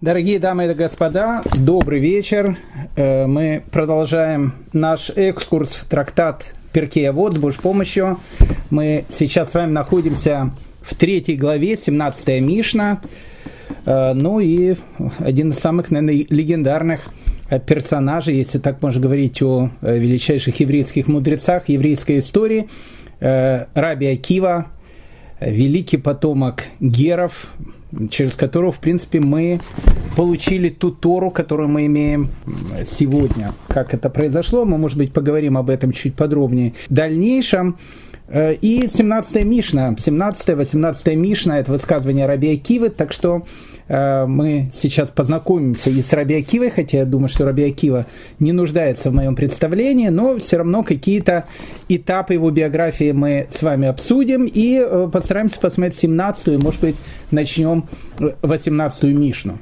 Дорогие дамы и господа, добрый вечер. Э, мы продолжаем наш экскурс в трактат Перкея Вот с Божьей помощью. Мы сейчас с вами находимся в третьей главе, 17 Мишна. Э, ну и один из самых, наверное, легендарных персонажей, если так можно говорить о э, величайших еврейских мудрецах еврейской истории, Раби Акива, великий потомок Геров, через которого, в принципе, мы получили ту Тору, которую мы имеем сегодня. Как это произошло, мы, может быть, поговорим об этом чуть подробнее в дальнейшем. Э, и 17-я Мишна, 17-18 Мишна – это высказывание Раби Акивы, так что мы сейчас познакомимся и с Раби Акивой, хотя я думаю, что Раби Акива не нуждается в моем представлении, но все равно какие-то этапы его биографии мы с вами обсудим и э, постараемся посмотреть 17-ю, может быть, начнем 18-ю Мишну.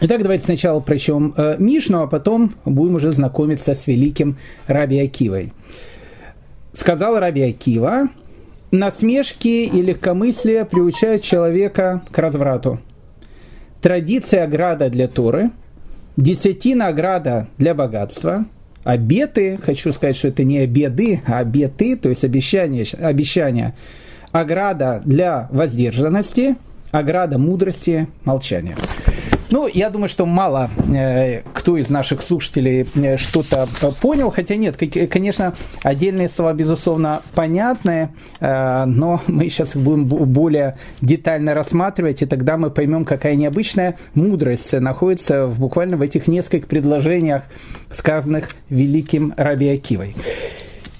Итак, давайте сначала прочтем Мишну, а потом будем уже знакомиться с великим Раби Акивой сказал Раби Акива, насмешки и легкомыслие приучают человека к разврату. Традиция ограда для Торы, десятина ограда для богатства, обеты, хочу сказать, что это не обеды, а обеты, то есть обещания, обещания, ограда для воздержанности, ограда мудрости, молчания. Ну, я думаю, что мало э, кто из наших слушателей э, что-то э, понял, хотя нет, конечно, отдельные слова, безусловно, понятные, но мы сейчас их будем более детально рассматривать, и тогда мы поймем, какая необычная мудрость находится буквально в этих нескольких предложениях, сказанных великим Раби Акивой.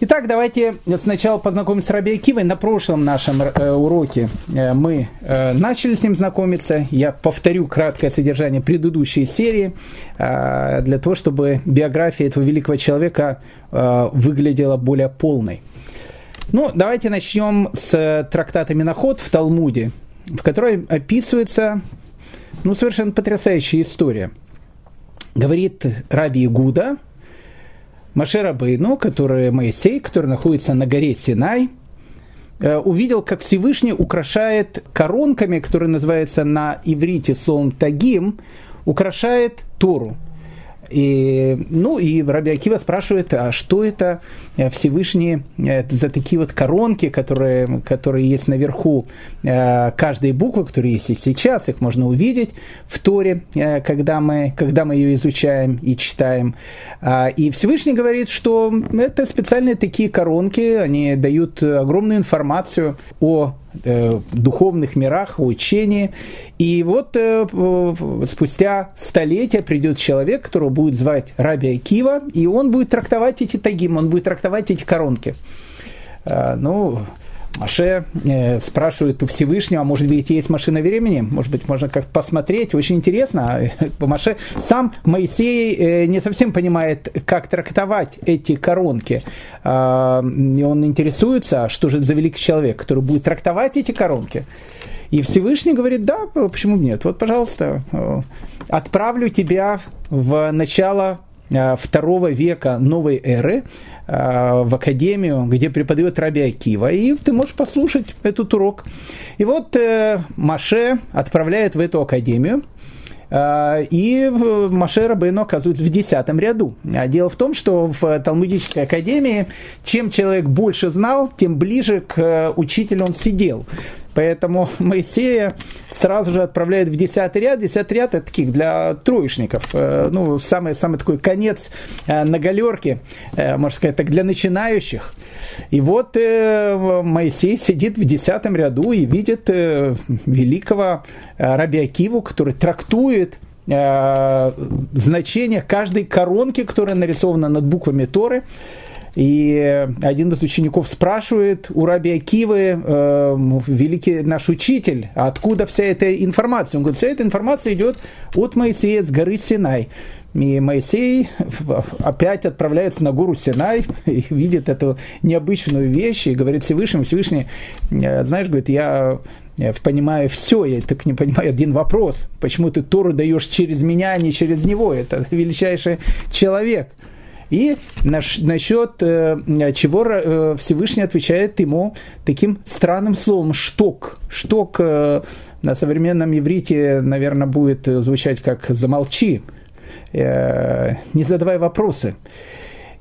Итак, давайте сначала познакомимся с Раби Акивой. На прошлом нашем э, уроке э, мы э, начали с ним знакомиться. Я повторю краткое содержание предыдущей серии э, для того, чтобы биография этого великого человека э, выглядела более полной. Ну, давайте начнем с трактата Миноход в Талмуде, в которой описывается ну, совершенно потрясающая история. Говорит Раби Игуда – Машера Бейну, который Моисей, который находится на горе Синай, э, увидел, как Всевышний украшает коронками, которые называются на иврите словом тагим, украшает Тору. И, ну, и Раби Акива спрашивает, а что это э, Всевышние э, за такие вот коронки, которые, которые есть наверху э, каждой буквы, которые есть и сейчас, их можно увидеть в Торе, когда мы, когда мы ее изучаем и читаем. А, и Всевышний говорит, что это специальные такие коронки, они дают огромную информацию о духовных мирах, о учении. И вот э, спустя столетия придет человек, которого будет звать Раби Акива, и он будет трактовать эти тагим, он будет трактовать эти коронки. Э, ну, Маше э, спрашивает у Всевышнего, а может быть, есть машина времени? Может быть, можно как-то посмотреть. Очень интересно. Маше сам Моисей э, не совсем понимает, как трактовать эти коронки. Э, и он интересуется, а что же за великий человек, который будет трактовать эти коронки. И Всевышний говорит, да, почему нет? Вот, пожалуйста, э, отправлю тебя в начало Э, второго века новой эры в академию, где преподает Раби Акива, и ты можешь послушать этот урок. И вот э, Маше отправляет в эту академию, и Маше Рабейну оказывается в десятом ряду. А дело в том, что в Талмудической академии, чем человек больше знал, тем ближе к учителю он сидел. Поэтому Моисея сразу же отправляет в десятый ряд. Десятый ряд это таких для троечников. Э, ну, самый, самый такой конец э, на галерке, э, можно сказать так, для начинающих. И вот Моисей сидит в десятом ряду и видит великого Раби Акиву, который трактует значение каждой коронки, которая нарисована над буквами Торы. И один из учеников спрашивает у Раби Акивы, э, великий наш учитель, откуда вся эта информация? Он говорит, вся эта информация идет от Моисея с горы Синай. И Моисей опять отправляется на гору Синай и видит эту необычную вещь и говорит Всевышнему, Всевышний, э, знаешь, говорит, я понимаю все, я так не понимаю один вопрос, почему ты Тору даешь через меня, а не через него, это величайший человек. И насчет чего Всевышний отвечает ему таким странным словом «шток». «Шток» на современном иврите, наверное, будет звучать как «замолчи», «не задавай вопросы».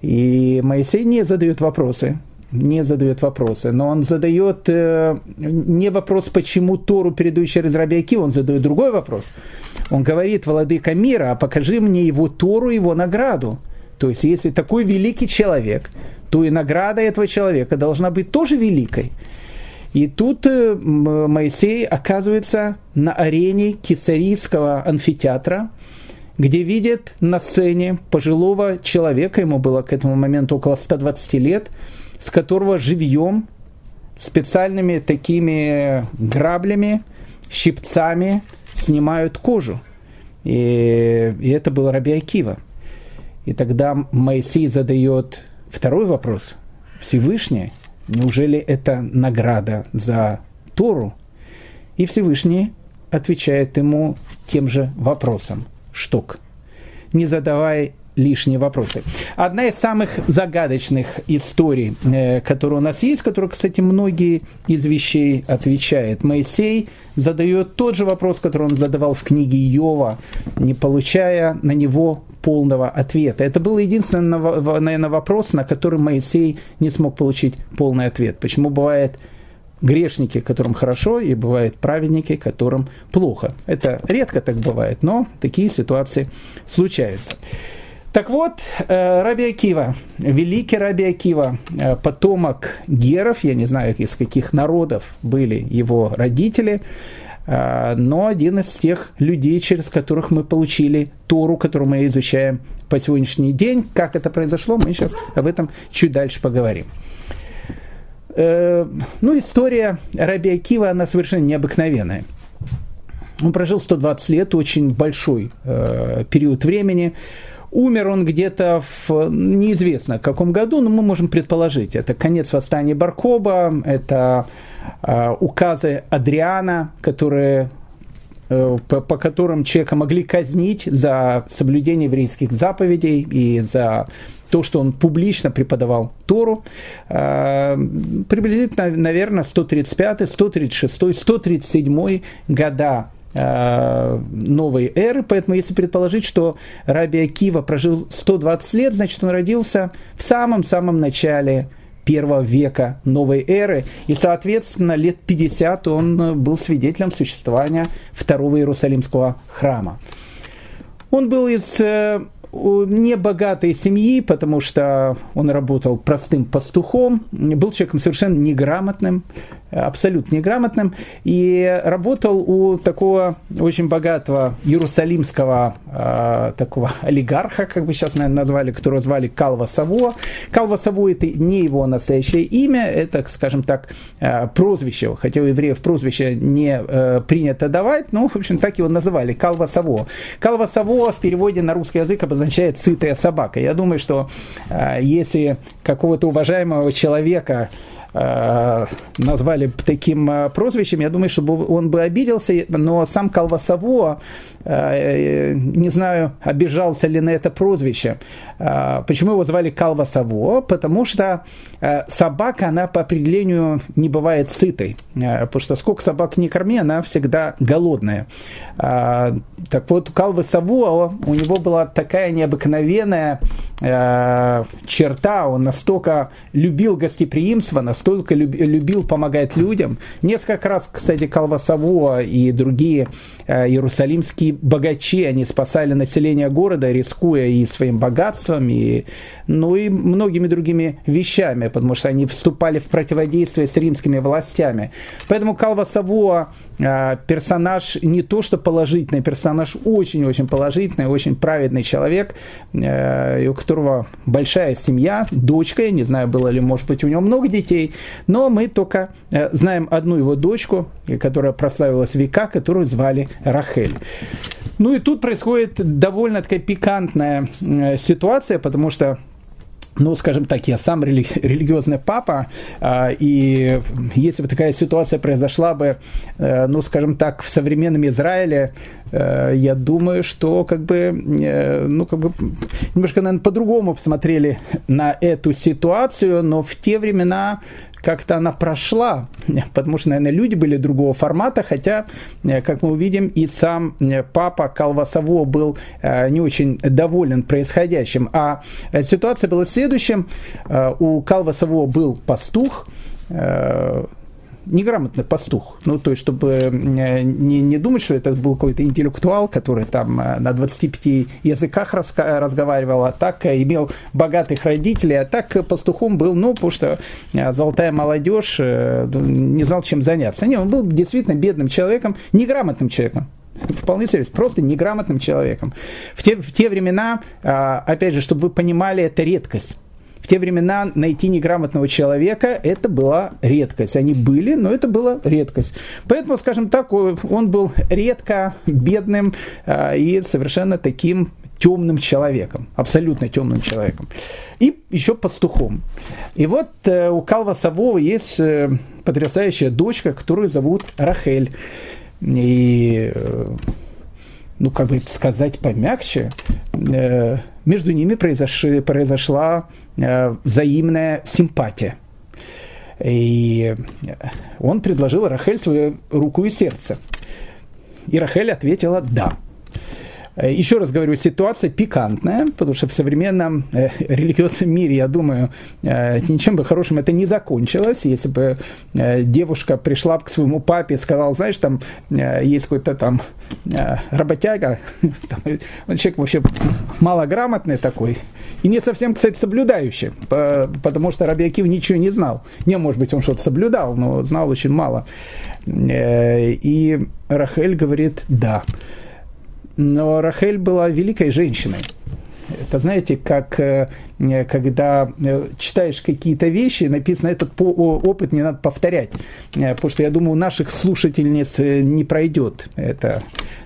И Моисей не задает вопросы, не задает вопросы, но он задает э, не вопрос, почему Тору передают через Раби Акива, он задает другой вопрос. Он говорит, владыка мира, а покажи мне его Тору, его награду. То есть, если такой великий человек, то и награда этого человека должна быть тоже великой. И тут э, Моисей оказывается на арене Кесарийского амфитеатра, где видит на сцене пожилого человека, ему было к этому моменту около 120 лет, с которого живьем специальными такими граблями, щипцами снимают кожу. И, и это был Раби Акива. И тогда Моисей задает второй вопрос. Всевышний, неужели это награда за Тору? И Всевышний отвечает ему тем же вопросом – штук, не задавая лишние вопросы. Одна из самых загадочных историй, э, которая у нас есть, которая, кстати, многие из вещей отвечает. Моисей задает тот же вопрос, который он задавал в книге Иова, не получая на него полного ответа. Это был единственный, наверное, вопрос, на который Моисей не смог получить полный ответ. Почему бывает грешники, которым хорошо, и бывают праведники, которым плохо. Это редко так бывает, но такие ситуации случаются. Так вот, э, Раби Акива, великий Раби Акива, э, потомок геров, я не знаю, из каких народов были его родители, э, но один из тех людей, через которых мы получили Тору, которую мы изучаем по сегодняшний день. Как это произошло, мы сейчас об этом чуть дальше поговорим. Ну, история Раби Акива, она совершенно необыкновенная. Он прожил 120 лет, очень большой период времени. Умер он где-то в неизвестно каком году, но мы можем предположить. Это конец восстания Баркоба, это э, указы Адриана, которые э, по, по которым человека могли казнить за соблюдение еврейских заповедей и за то, что он публично преподавал Тору, э, приблизительно, наверное, 135, 136, 137 года новой эры, поэтому если предположить, что Раби Акива прожил 120 лет, значит он родился в самом-самом начале первого века новой эры, и, соответственно, лет 50 он был свидетелем существования второго Иерусалимского храма. Он был из э, небогатой семьи, потому что он работал простым пастухом, был человеком совершенно неграмотным, абсолютно неграмотным, и работал у такого очень богатого иерусалимского э, такого олигарха, как бы сейчас, наверное, назвали, которого звали Калва Саво. Калва Саво это не его настоящее имя, это, скажем так, э, прозвище, хотя у евреев прозвище не э, принято давать, но, в общем, так его называли, Калва Саво. Калва Саво в переводе на русский язык обозначает «сытая собака». Я думаю, что э, если какого-то уважаемого человека назвали таким э, прозвищем, я думаю, что он бы обиделся, но сам Колвасово, э, не знаю, обижался ли на это прозвище. Почему его звали Колвасово? Потому что собака, она по определению не бывает сытой, потому что сколько собак не корми, она всегда голодная. Так вот, у Колвасово у него была такая необыкновенная черта, он настолько любил гостеприимство, настолько настолько любил помогать людям. Несколько раз, кстати, Колвасово и другие э, иерусалимские богачи, они спасали население города, рискуя и своим богатством, и, ну и многими другими вещами, потому что они вступали в противодействие с римскими властями. Поэтому Калвасово э, персонаж не то что положительный, персонаж очень-очень положительный, очень праведный человек, э, у которого большая семья, дочка, я не знаю, было ли, может быть, у него много детей, но мы только э, знаем одну его дочку, которая прославилась века, которую звали Рахель. Ну и тут происходит довольно такая пикантная э, ситуация, потому что ну, скажем так, я сам рели- религиозный папа, э, и если бы такая ситуация произошла бы, э, ну, скажем так, в современном Израиле, э, я думаю, что как бы, э, ну, как бы немножко, наверное, по-другому посмотрели на эту ситуацию, но в те времена как-то она прошла, потому что, наверное, люди были другого формата, хотя, э, как мы увидим, и сам э, папа Калвасово был э, не очень доволен происходящим. А ситуация была следующим. У Калвасово был пастух, неграмотный пастух. Ну, то есть, чтобы не, не думать, что это был какой-то интеллектуал, который там э, на 25 языках разговаривал, а так э, имел богатых родителей, а так пастухом был, ну, потому что э, золотая молодежь не знал, чем заняться. Не, он был действительно бедным человеком, неграмотным человеком. Вполне серьезно, просто неграмотным человеком. В те, в те времена, опять же, чтобы вы понимали, это редкость в те времена найти неграмотного человека это была редкость. Они были, но это была редкость. Поэтому, скажем так, он был редко бедным а, и совершенно таким темным человеком, абсолютно темным человеком. И еще пастухом. И вот э, у Калва Савова есть э, потрясающая дочка, которую зовут Рахель. И, э, ну, как бы сказать помягче, между ними произошли, произошла взаимная симпатия. И он предложил Рахель свою руку и сердце. И Рахель ответила «да». Э, еще раз говорю, ситуация пикантная, потому что в современном э, религиозном мире, я думаю, э, ничем бы хорошим это не закончилось, если бы э, девушка пришла к своему папе и сказала, знаешь, там э, есть какой-то там э, работяга, там, он человек вообще малограмотный такой, и не совсем, кстати, соблюдающий, по, потому что Рабиакив ничего не знал. Не, может быть, он что-то соблюдал, но знал очень мало. Э, и Рахель говорит, да. Но Рахель была великой женщиной. Это, знаете, как э, когда э, читаешь какие-то вещи, написано, этот опыт не надо повторять. Потому что, я думаю, у наших слушательниц не пройдет это.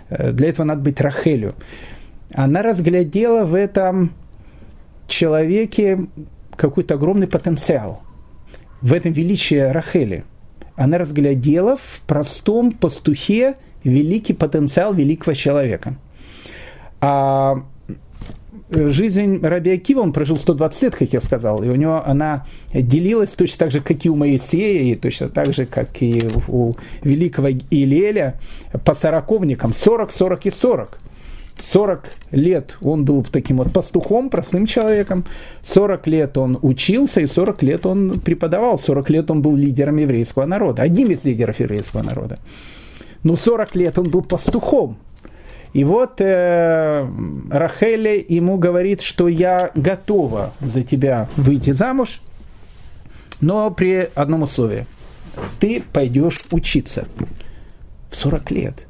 Для этого надо быть Рахелю. Она разглядела в этом человеке какой-то огромный потенциал. В этом величии Рахели. Она разглядела в простом пастухе великий потенциал великого человека. А жизнь Раби Акива, он прожил 120 лет, как я сказал, и у него она делилась точно так же, как и у Моисея, и точно так же, как и у великого Илеля, по сороковникам, 40, 40 и 40. 40 лет он был таким вот пастухом, простым человеком, 40 лет он учился, и 40 лет он преподавал, 40 лет он был лидером еврейского народа, одним из лидеров еврейского народа. Ну, 40 лет он был пастухом. И вот э, Рахеле ему говорит, что я готова за тебя выйти замуж, но при одном условии. Ты пойдешь учиться. В 40 лет.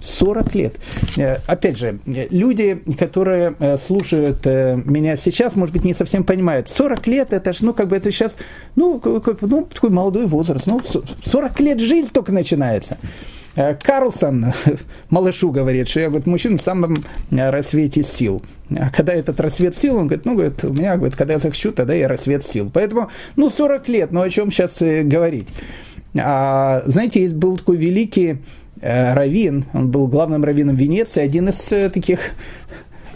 40 лет. Э, опять же, люди, которые э, слушают э, меня сейчас, может быть, не совсем понимают. 40 лет, это же, ну, как бы это сейчас, ну, как, ну, такой молодой возраст. Ну, 40 лет жизнь только начинается. Э, Карлсон малышу говорит, что я говорит, мужчина в самом э, рассвете сил. А когда этот рассвет сил, он говорит, ну, говорит, у меня, говорит, когда я захочу, тогда я рассвет сил. Поэтому, ну, 40 лет, ну, о чем сейчас э, говорить? А, знаете, есть был такой великий э, раввин, он был главным раввином Венеции, один из э, таких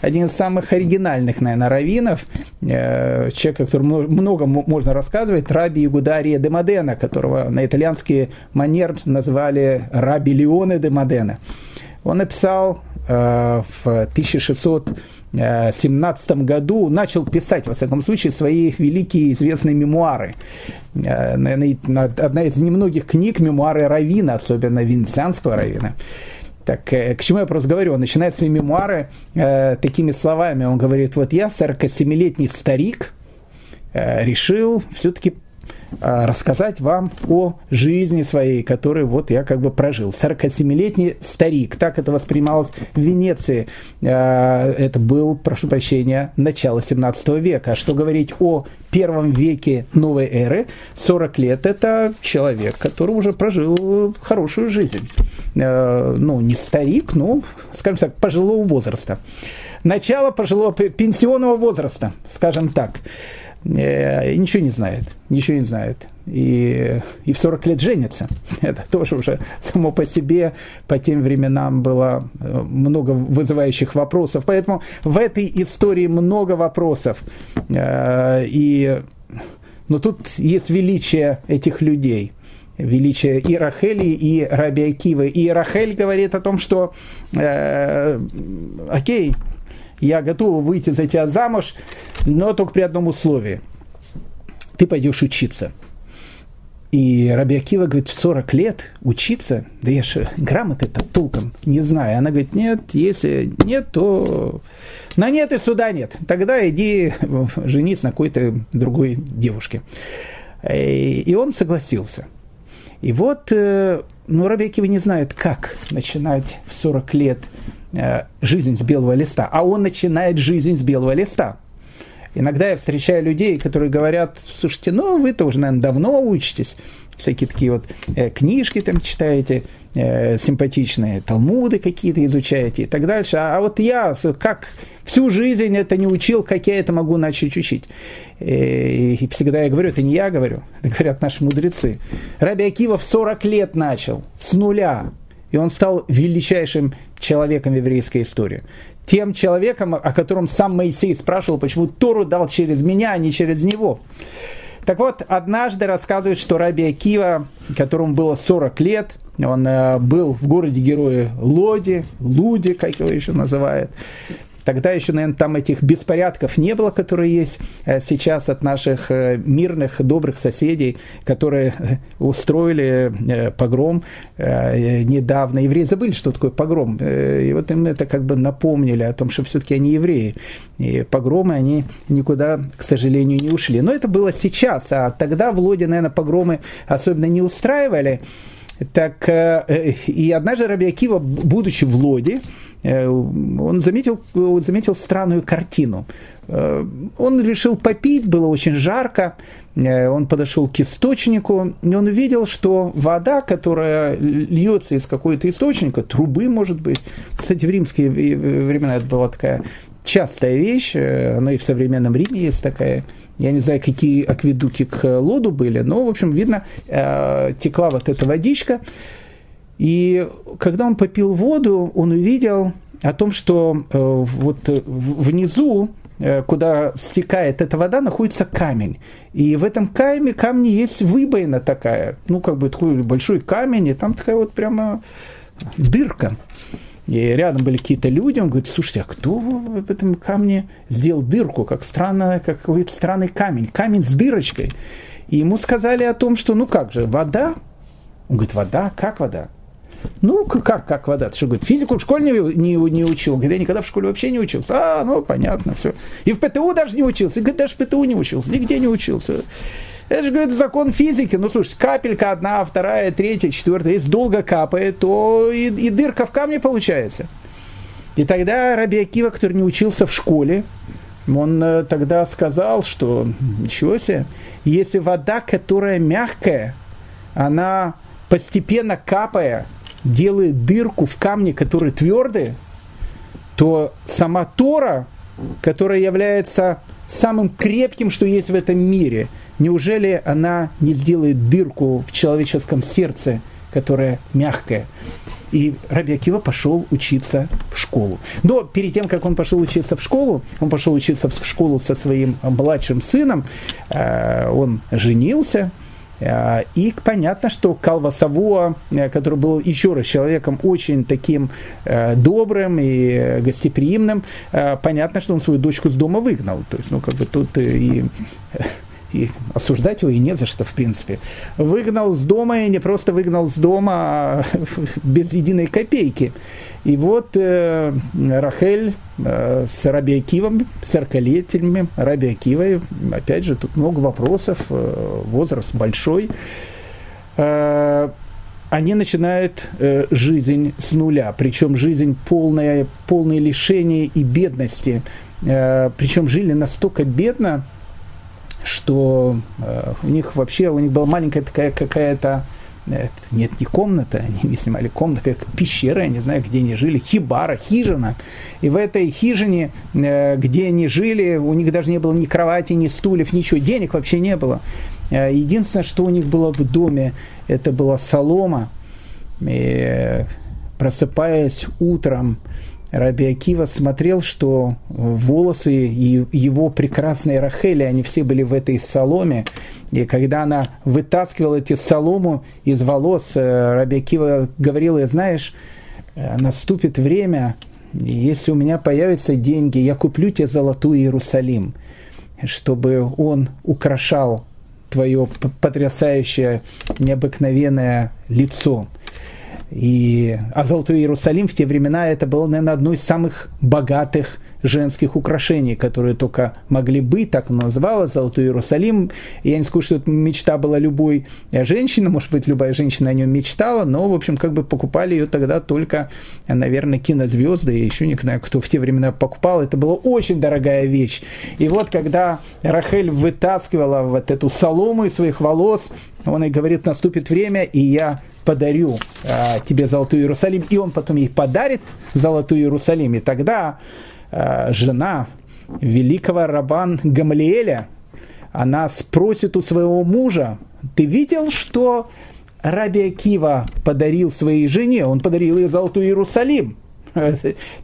один из самых оригинальных, наверное, раввинов, э, о котором много можно рассказывать, Раби Игудария де Модена, которого на итальянский манер назвали Раби Леоне де Модена. Он написал э, в 1617 году, начал писать, во всяком случае, свои великие известные мемуары. Э, одна из немногих книг мемуары Равина, особенно венецианского Равина. Так, э, к чему я просто говорю? Он начинает свои мемуары э, такими словами. Он говорит, вот я, 47-летний старик, э, решил все-таки рассказать вам о жизни своей, которую вот я как бы прожил. 47-летний старик, так это воспринималось в Венеции. Э, это был, прошу прощения, начало 17 века. А что говорить о первом веке новой эры, 40 лет – это человек, который уже прожил хорошую жизнь. Ну, не старик, но, скажем так, пожилого возраста. Начало пожилого пенсионного возраста, скажем так. Э, ничего не знает, ничего не знает. И, и в 40 лет женится. Это тоже уже само по себе по тем временам было э, много вызывающих вопросов. Поэтому в этой истории много вопросов. Э, и, но тут есть величие этих людей величие и Рахели, и Раби Акивы. И Рахель говорит о том, что э, окей, я готова выйти за тебя замуж, но только при одном условии. Ты пойдешь учиться. И Раби Акива говорит, в 40 лет учиться, да я же грамоты-то толком не знаю. Она говорит, нет, если нет, то на нет и суда нет. Тогда иди женись на какой-то другой девушке. И он согласился. И вот, э, ну, Раби Акива не знает, как начинать в 40 лет э, жизнь с белого листа, а он начинает жизнь с белого листа. Иногда я встречаю людей, которые говорят, слушайте, ну вы-то уже, наверное, давно учитесь, всякие такие вот э, книжки там читаете, э, симпатичные, талмуды какие-то изучаете и так дальше. А, а вот я как всю жизнь это не учил, как я это могу начать учить? И, э, и всегда я говорю, это не я говорю, это говорят наши мудрецы. Раби Акива в 40 лет начал, с нуля, и он стал величайшим человеком в еврейской истории тем человеком, о котором сам Моисей спрашивал, почему Тору дал через меня, а не через него. Так вот, однажды рассказывают, что Раби Акива, которому было 40 лет, он э, был в городе героя Лоди, Луди, как его еще называют, Тогда еще, наверное, там этих беспорядков не было, которые есть э, сейчас от наших э, мирных, добрых соседей, которые э, устроили погром недавно. Евреи забыли, что такое погром. И вот им это как бы напомнили о том, что все-таки они евреи. И погромы, они никуда, к сожалению, не ушли. Но это было сейчас, а тогда в Лоде, наверное, погромы особенно не устраивали. Так, и однажды Раби будучи в Лоде, Э, он заметил, он заметил странную картину. Э, он решил попить, было очень жарко, э, он подошел к источнику, и он увидел, что вода, которая льется из какого-то источника, трубы, может быть, кстати, в римские времена это была такая частая вещь, она и в современном Риме есть такая, я не знаю, какие акведуки к лоду были, но, в общем, видно, текла вот эта водичка, и когда он попил воду, он увидел о том, что э, вот внизу, э, куда стекает эта вода, находится камень. И в этом камне, камне есть выбоина такая, ну, как бы такой большой камень, и там такая вот прямо дырка. И рядом были какие-то люди, он говорит, слушайте, а кто в этом камне сделал дырку, как, странно, как какой-то странный камень, камень с дырочкой. И ему сказали о том, что, ну как же, вода? Он говорит, вода? Как вода? Ну, как, как вода? Ты что, говорит, физику в школе не, не, не учил? Говорит, я никогда в школе вообще не учился. А, ну, понятно, все. И в ПТУ даже не учился. И, говорит, даже в ПТУ не учился. Нигде не учился. Это же, говорит, закон физики. Ну, слушай, капелька одна, вторая, третья, четвертая. Если долго капает, то и, и дырка в камне получается. И тогда Раби Акива, который не учился в школе, он э, тогда сказал, что ничего себе, если вода, которая мягкая, она постепенно капая, делает дырку в камне, которые твердые, то сама Тора, которая является самым крепким, что есть в этом мире, неужели она не сделает дырку в человеческом сердце, которая мягкая? И Раби Акива пошел учиться в школу. Но перед тем, как он пошел учиться в школу, он пошел учиться в школу со своим младшим сыном, э, он женился, Э, и понятно, что Калва Савуа, э, который был еще раз человеком очень таким добрым и гостеприимным, понятно, что он свою дочку с дома выгнал. То есть, ну, как бы тут и и осуждать его и не за что, в принципе. Выгнал с дома, и не просто выгнал с дома, а без единой копейки. И вот э, Рахель э, с Раби Акивом, с аркалетельми Раби Акивой, опять же, тут много вопросов, э, возраст большой, э, они начинают э, жизнь с нуля, причем жизнь полная, полное лишения и бедности. Э, причем жили настолько бедно, что э, у них вообще, у них была маленькая такая какая-то нет, не комната, они не снимали комнаты, это пещера, я не знаю, где они жили, хибара, хижина. И в этой хижине, э, где они жили, у них даже не было ни кровати, ни стульев, ничего, денег вообще не было. Э, единственное, что у них было в доме, это была солома. И просыпаясь утром, Раби Акива смотрел, что волосы и его прекрасные Рахели, они все были в этой соломе. И когда она вытаскивала эти солому из волос, э, Раби Акива говорил, ей, знаешь, э, наступит время, если у меня появятся деньги, я куплю тебе золотую Иерусалим, чтобы он украшал твое потрясающее, необыкновенное лицо. И, а Золотой Иерусалим в те времена это было, наверное, одно из самых богатых женских украшений, которые только могли быть, так оно называлось, Золотой Иерусалим. Я не скажу, что это мечта была любой женщины, может быть, любая женщина о нем мечтала, но, в общем, как бы покупали ее тогда только, наверное, кинозвезды, и еще не знаю, кто в те времена покупал, это была очень дорогая вещь. И вот, когда Рахель вытаскивала вот эту солому из своих волос, он ей говорит, наступит время, и я подарю а, тебе Золотой Иерусалим, и он потом ей подарит Золотой Иерусалим, и тогда а, жена великого рабан Гамлиэля, она спросит у своего мужа, ты видел, что Раби Акива подарил своей жене, он подарил ей Золотой Иерусалим.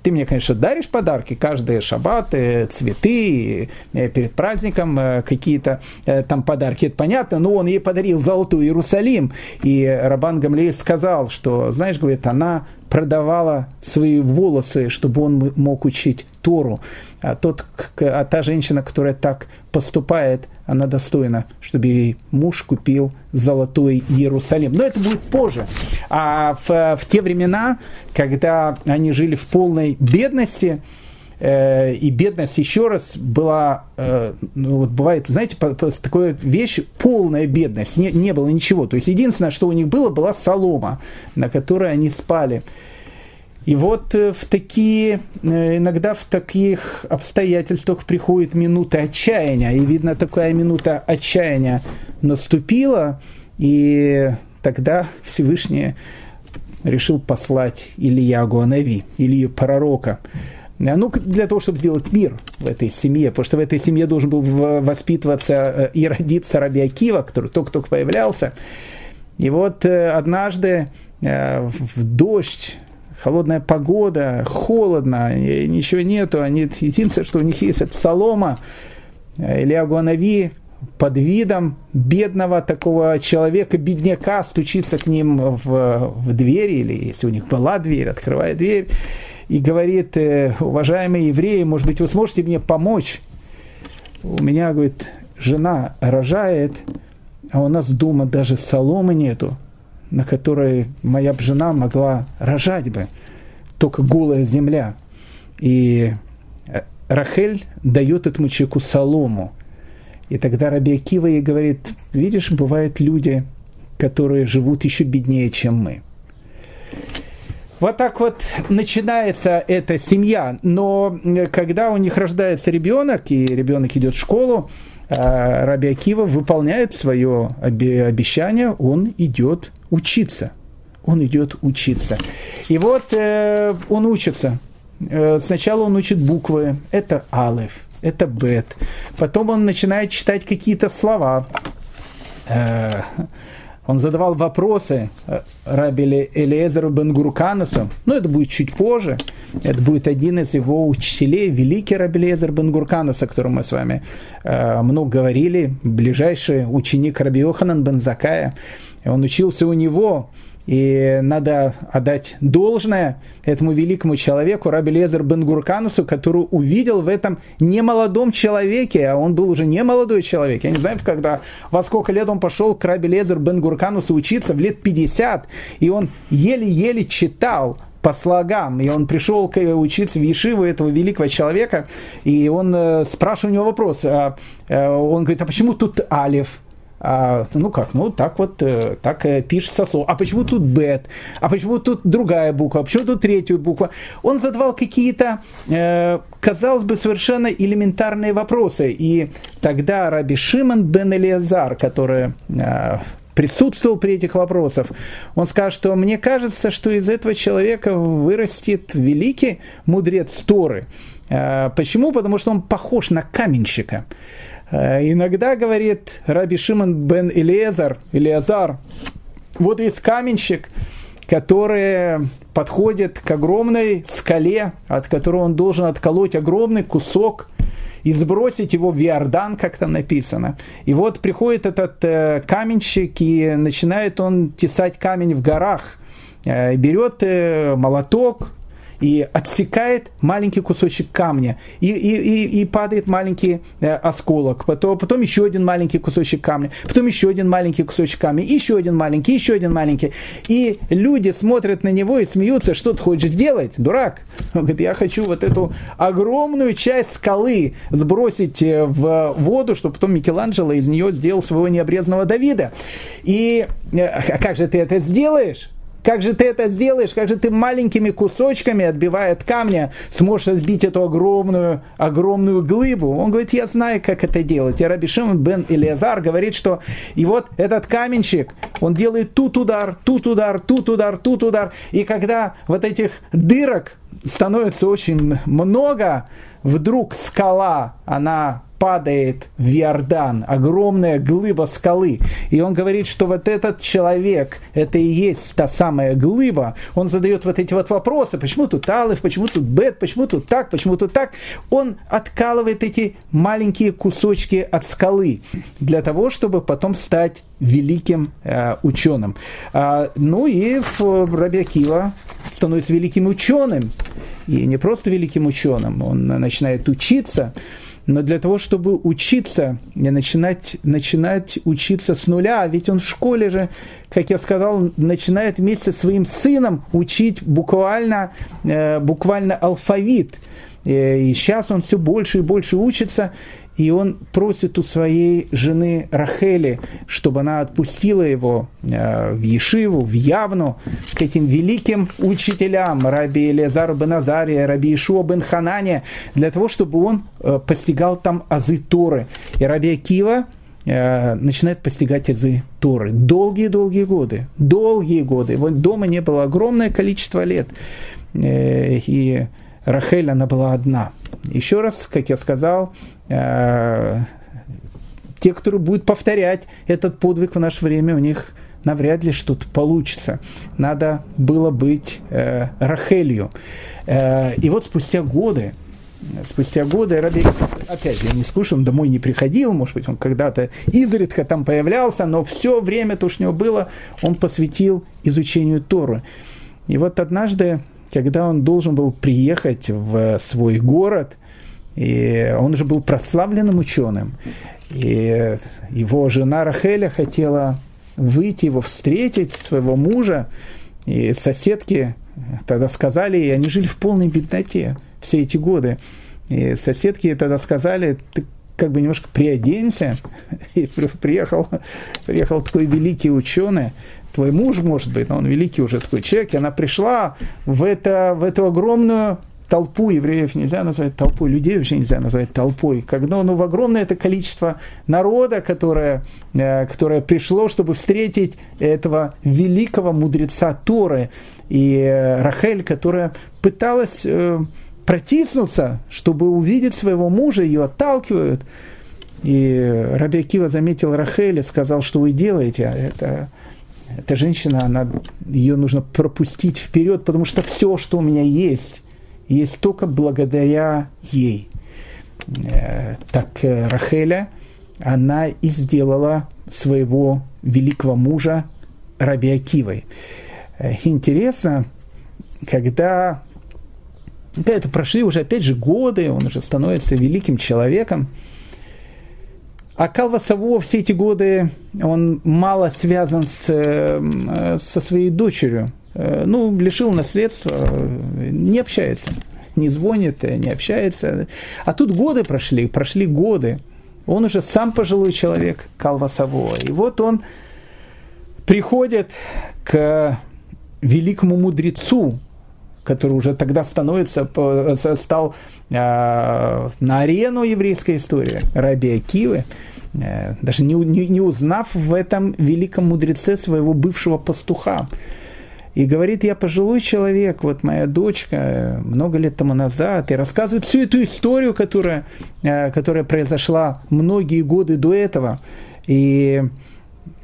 Ты мне, конечно, даришь подарки каждый шаббат, э, цветы, э, перед праздником э, какие-то там подарки, это понятно, но он ей подарил золотой Иерусалим. И Рабан Гамлеев сказал, что, знаешь, говорит, она продавала свои волосы, чтобы он мог учить Тору. А, тот, а та женщина, которая так поступает, она достойна, чтобы ей муж купил золотой Иерусалим. Но это будет позже. А в, в те времена, когда они жили в полной бедности, и бедность еще раз была, э, ну вот бывает, знаете, такая вещь, полная бедность, не, не было ничего. То есть единственное, что у них было, была солома, на которой они спали. И вот э, в такие, э, иногда в таких обстоятельствах приходит минута отчаяния. И видно, такая минута отчаяния наступила, и тогда Всевышний решил послать Ильягу Анави, Илью Пророка. А ну, для того, чтобы сделать мир в этой семье, потому что в этой семье должен был воспитываться э, и родиться Раби Акива, который только-только появлялся. И вот однажды в дождь холодная погода, холодно, ничего нету, они, единственное, что у них есть, это солома. Илья Гуанави под видом бедного такого человека, бедняка, стучится к ним в, в дверь, или если у них была дверь, открывает дверь, и говорит, «Э, уважаемые евреи, может быть, вы сможете мне помочь? У меня, говорит, жена рожает, а у нас дома даже соломы нету на которой моя жена могла рожать бы, только голая земля. И э, Рахель дает этому человеку солому. И тогда Раби Акива ей говорит, видишь, бывают люди, которые живут еще беднее, чем мы. Вот так вот начинается эта семья. Но когда у них рождается ребенок, и ребенок идет в школу, а Раби Акива выполняет свое обещание, он идет учиться. Он идет учиться. И вот э, он учится. Э, сначала он учит буквы. Это алеф, это бет. Потом он начинает читать какие-то слова. Э, он задавал вопросы э, Раби Элиезеру Бенгурканусу, но это будет чуть позже, это будет один из его учителей, великий Раби Элиезер Бенгурканус, о котором мы с вами э, много говорили, ближайший ученик Раби Йоханан Бензакая, он учился у него, и надо отдать должное этому великому человеку, Раби Лезер Бенгурканусу, который увидел в этом немолодом человеке, а он был уже не молодой человек. Я не знаю, когда, во сколько лет он пошел к Раби Лезер Бенгурканусу учиться, в лет 50, и он еле-еле читал по слогам, и он пришел к, учиться в Ешиву этого великого человека, и он э, спрашивал у него вопрос, а, э, он говорит, а почему тут Алиф? А, ну как, ну так вот, э, так э, пишется слово. А почему тут бет? А почему тут другая буква? А почему тут третью буква? Он задавал какие-то, э, казалось бы, совершенно элементарные вопросы. И тогда Раби Шимон бен Элиазар, который присутствовал при этих вопросах, он скажет, что мне кажется, что из этого человека вырастет великий мудрец Торы. Почему? Потому что он похож на каменщика. Э, иногда, говорит Раби Шимон бен Илиезар, Илиазар, вот есть каменщик, который подходит к огромной скале, от которой он должен отколоть огромный кусок и сбросить его в Иордан, как там написано. И вот приходит этот э, каменщик, и начинает он тесать камень в горах. Э, берет молоток, и отсекает маленький кусочек камня, и, и, и, и падает маленький э, осколок, потом, потом еще один маленький кусочек камня, потом еще один маленький кусочек камня, еще один маленький, еще один маленький. И люди смотрят на него и смеются, что ты хочешь сделать, дурак? Он говорит, я хочу вот эту огромную часть скалы сбросить э, в воду, чтобы потом Микеланджело из нее сделал своего необрезанного Давида. И э, а как же ты это сделаешь? Как же ты это сделаешь? Как же ты маленькими кусочками, отбивая от камня, сможешь отбить эту огромную, огромную глыбу? Он говорит, я знаю, как это делать. И Раби Шимон бен Илиазар говорит, что и вот этот каменщик, он делает тут удар, тут удар, тут удар, тут удар. И когда вот этих дырок становится очень много, вдруг скала, она падает в Иордан, огромная глыба скалы. И он говорит, что вот этот человек, это и есть та самая глыба. Он задает вот эти вот вопросы, почему тут Алиф, почему тут Бет, почему тут так, почему тут так. Он откалывает эти маленькие кусочки от скалы для того, чтобы потом стать великим э, ученым. А, ну и Рабиакива становится великим ученым. И не просто великим ученым, он начинает учиться но для того, чтобы учиться, начинать, начинать учиться с нуля, а ведь он в школе же, как я сказал, начинает вместе со своим сыном учить буквально, э, буквально алфавит. Э, и сейчас он все больше и больше учится, и он просит у своей жены Рахели, чтобы она отпустила его э, в Ешиву, в Явну, к этим великим учителям, Раби Элезару бен Азария, Раби Ишуа бен Ханане, для того, чтобы он э, постигал там азы Торы. И Раби Акива э, начинает постигать азы Торы. Долгие-долгие годы. Долгие годы. Его дома не было огромное количество лет. И Рахель, она была одна. Еще раз, как я сказал, э, те, кто будут повторять этот подвиг в наше время, у них навряд ли что-то получится. Надо было быть э, Рахелью. Э, и вот спустя годы, спустя годы Раби, опять же, я не скажу, он домой не приходил, может быть, он когда-то изредка там появлялся, но все время, то, что у него было, он посвятил изучению Торы. И вот однажды когда он должен был приехать в свой город, и он уже был прославленным ученым, и его жена Рахеля хотела выйти его встретить, своего мужа, и соседки тогда сказали, и они жили в полной бедноте все эти годы. И соседки тогда сказали, ты как бы немножко приоденься. И приехал, приехал такой великий ученый, твой муж, может быть, но он великий уже такой человек, и она пришла в, это, в эту огромную толпу евреев нельзя назвать толпой, людей вообще нельзя назвать толпой. Когда ну, в огромное это количество народа, которое, э, которое пришло, чтобы встретить этого великого мудреца Торы, и э, Рахель, которая пыталась э, протиснуться, чтобы увидеть своего мужа, ее отталкивают. И Раби Акива заметил Рахель и сказал, что вы делаете, это эта женщина, она, ее нужно пропустить вперед, потому что все, что у меня есть, есть только благодаря ей. Э, так э, Рахеля, она и сделала своего великого мужа Раби Акивой. Э, интересно, когда это прошли уже опять же годы, он уже становится великим человеком, а Калвасово все эти годы, он мало связан с, э, со своей дочерью. Э, ну, лишил наследства, не общается, не звонит, не общается. А тут годы прошли, прошли годы. Он уже сам пожилой человек, Калвасово. И вот он приходит к великому мудрецу, который уже тогда становится, стал э, на арену еврейской истории, Раби Акивы, даже не, не, не узнав в этом великом мудреце своего бывшего пастуха. И говорит, я пожилой человек, вот моя дочка много лет тому назад, и рассказывает всю эту историю, которая, которая произошла многие годы до этого. И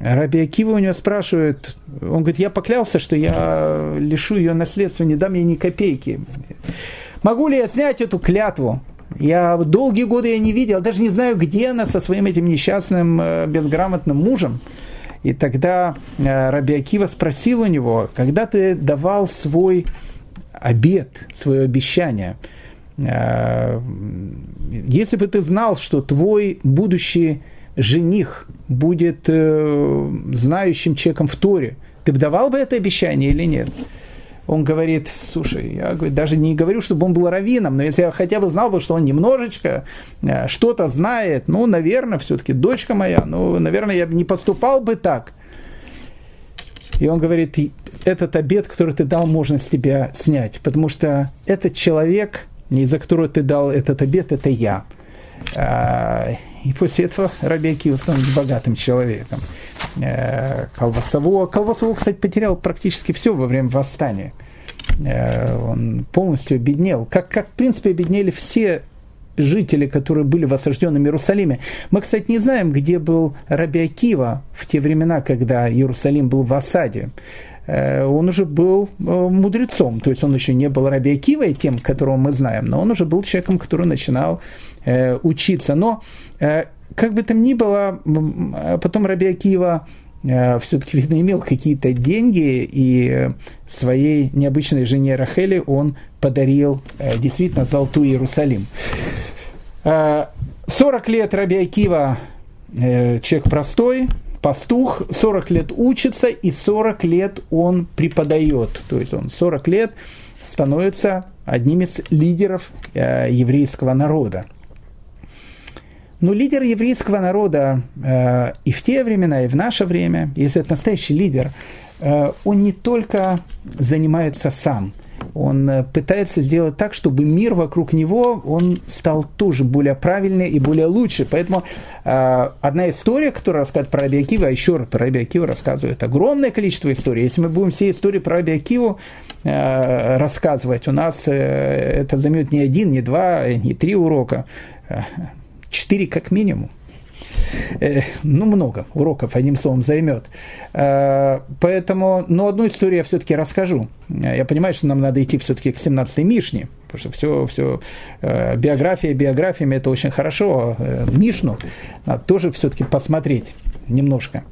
Раби Акива у него спрашивает, он говорит, я поклялся, что я лишу ее наследства, не дам ей ни копейки. Могу ли я снять эту клятву? Я долгие годы я не видел, даже не знаю, где она со своим этим несчастным, э, безграмотным мужем. И тогда э, Раби Акива спросил у него, когда ты давал свой обед, свое обещание, э, если бы ты знал, что твой будущий жених будет э, знающим человеком в Торе, ты бы давал бы это обещание или нет? Он говорит, слушай, я говорит, даже не говорю, чтобы он был раввином, но если я хотя бы знал бы, что он немножечко э, что-то знает, ну, наверное, все-таки дочка моя, ну, наверное, я бы не поступал бы так. И он говорит, этот обед, который ты дал, можно с тебя снять, потому что этот человек, из-за которого ты дал этот обед, это я. И после этого Раби Акива становится богатым человеком. Э, Колбасово. Колбасово, кстати, потерял практически все во время восстания. Э, он полностью обеднел. Как, как в принципе, обеднели все жители, которые были в осажденном Иерусалиме. Мы, кстати, не знаем, где был Раби Акива в те времена, когда Иерусалим был в осаде. Э, он уже был мудрецом, то есть он еще не был Раби Акивой, тем, которого мы знаем, но он уже был человеком, который начинал э, учиться. Но э, как бы там ни было, потом Раби Акива э, все-таки, видно, имел какие-то деньги, и своей необычной жене Рахели он подарил э, действительно золотую Иерусалим. 40 э, лет Раби Акива э, человек простой, пастух, 40 лет учится, и 40 лет он преподает. То есть он 40 лет становится одним из лидеров э, еврейского народа. Но лидер еврейского народа э, и в те времена, и в наше время, если это настоящий лидер, э, он не только занимается сам, он э, пытается сделать так, чтобы мир вокруг него, он стал тоже более правильный и более лучше. Поэтому э, одна история, которая рассказывает про Раби а еще раз про Раби Акива рассказывает огромное количество историй. Если мы будем все истории про Раби э, рассказывать, у нас э, это займет не один, не два, не три урока. Четыре как минимум. Э, ну, много уроков, одним словом, займет. Э, поэтому, но одну историю я все-таки расскажу. Я понимаю, что нам надо идти все-таки к 17-й Мишне, потому что все, все э, биография биографиями это очень хорошо. Мишну надо тоже все-таки посмотреть немножко.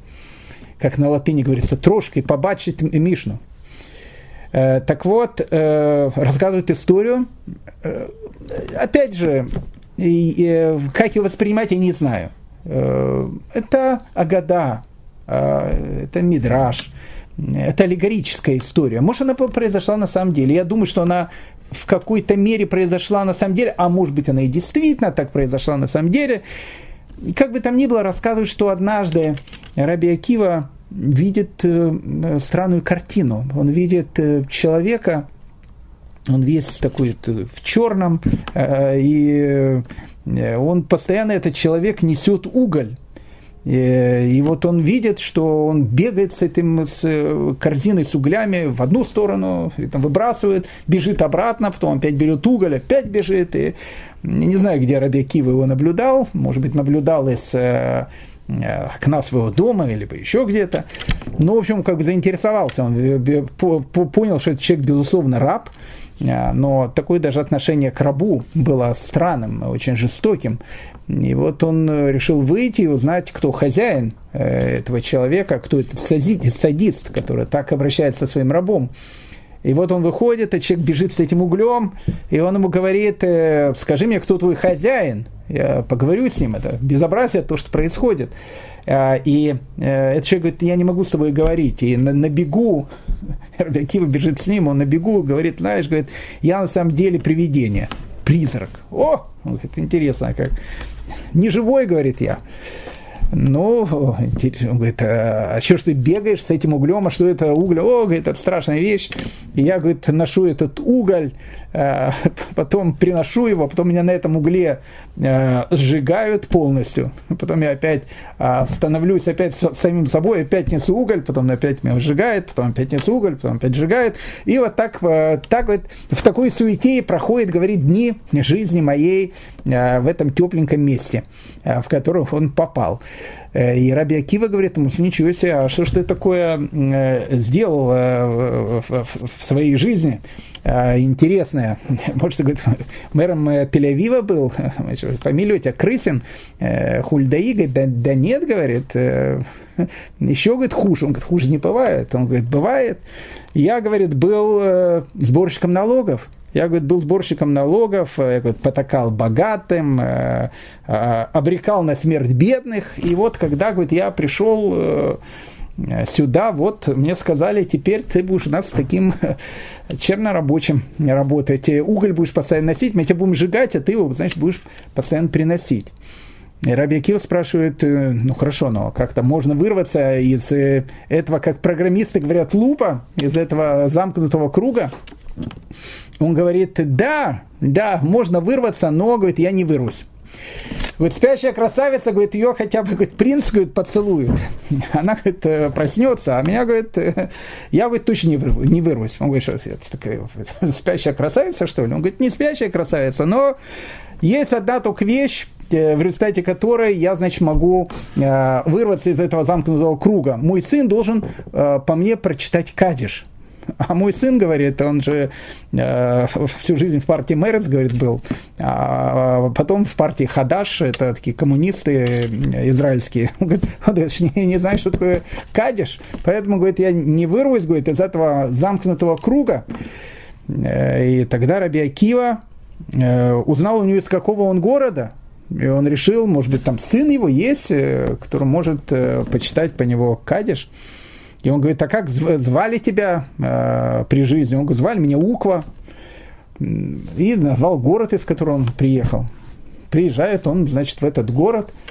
Как на латыни говорится, трошки побачить Мишну. Так вот, рассказывают историю. Опять же, и, как ее воспринимать, я не знаю. Э, это Агада, э, это Мидраш, это аллегорическая история. Может, она произошла на самом деле. Я думаю, что она в какой-то мере произошла на самом деле, а может быть, она и действительно так произошла на самом деле. Как бы там ни было, рассказывают, что однажды Раби Акива видит э, странную картину. Он видит человека, он весь такой в черном, э, и э, он постоянно, этот человек, несет уголь. И вот он видит, что он бегает с этим с э, корзиной с углями в одну сторону, там выбрасывает, бежит обратно, потом опять берет уголь, опять бежит. И не знаю, где Раби Кива его наблюдал, может быть, наблюдал из окна своего дома, либо еще где-то. Ну, в общем, как бы заинтересовался, он понял, что этот человек, безусловно, раб, но такое даже отношение к рабу было странным, очень жестоким. И вот он э, решил выйти и узнать, кто хозяин э, этого человека, кто этот садист, садист который так обращается со своим рабом. И вот он выходит, а человек бежит с этим углем, и он ему говорит, э, скажи мне, кто твой хозяин, я поговорю с ним, это безобразие, то, что происходит. А, и этот человек говорит, я не могу с тобой говорить. И на, на бегу, Рабиакива бежит с ним, он на бегу говорит, знаешь, говорит, я на самом деле привидение, призрак. О, это интересно, как не живой, говорит я. Ну, он говорит, а, а что ж ты бегаешь с этим углем, а что это уголь? О, говорит, это страшная вещь. И я, говорит, ношу этот уголь, э, потом приношу его, потом меня на этом угле э, сжигают полностью, потом я опять э, становлюсь опять самим собой, опять несу уголь, потом опять меня сжигает, потом опять несу уголь, потом опять сжигает, и вот так, так вот в такой суете проходит, говорит, дни жизни моей в этом тепленьком месте, в которое он попал. И Раби Акива говорит ему, ничего себе, а что ж ты такое сделал в своей жизни? Интересная. Может, говорит, мэром э, Тель-Авива был, фамилия у тебя Крысин, э, Хульдаи, говорит, да, да нет, говорит, э, еще, говорит, хуже. Он говорит, хуже не бывает. Он говорит, бывает. Я, говорит, был сборщиком налогов. Я, говорит, был сборщиком налогов, я, говорит, потакал богатым, обрекал на смерть бедных. И вот когда, говорит, я пришел сюда, вот мне сказали, теперь ты будешь у нас таким чернорабочим работать. Уголь будешь постоянно носить, мы тебя будем сжигать, а ты его, значит, будешь постоянно приносить. И Раби Акива спрашивает, э, ну хорошо, но как-то можно вырваться из э, этого, как программисты говорят, лупа, из этого замкнутого круга. Он говорит, да, да, можно вырваться, но, говорит, я не вырвусь. Говорит, спящая красавица, говорит, ее хотя бы, говорит, принц, говорит, поцелует. Она, говорит, э, проснется, а меня, говорит, э, я, говорит, точно не, вырву, не вырвусь. Он говорит, что это такая спящая красавица, что ли? Он говорит, не спящая красавица, но есть одна только вещь, э, в результате которой я, значит, могу вырваться из этого замкнутого круга. Мой сын должен по мне прочитать кадиш. А мой сын, говорит, он же э, всю жизнь в партии Мерец, говорит, был, а потом в партии Хадаш, это такие коммунисты израильские. Он говорит, он не, не знает, что такое кадиш, поэтому, говорит, я не вырвусь, говорит, из этого замкнутого круга. Э, и тогда Раби Акива э, узнал у него, из какого он города, и он решил, может быть, там сын его есть, э, который может почитать по него кадиш. И он говорит, а как звали тебя э, при жизни? Он говорит, звали меня Уква. И назвал город, из которого он приехал. Приезжает он, значит, в этот город –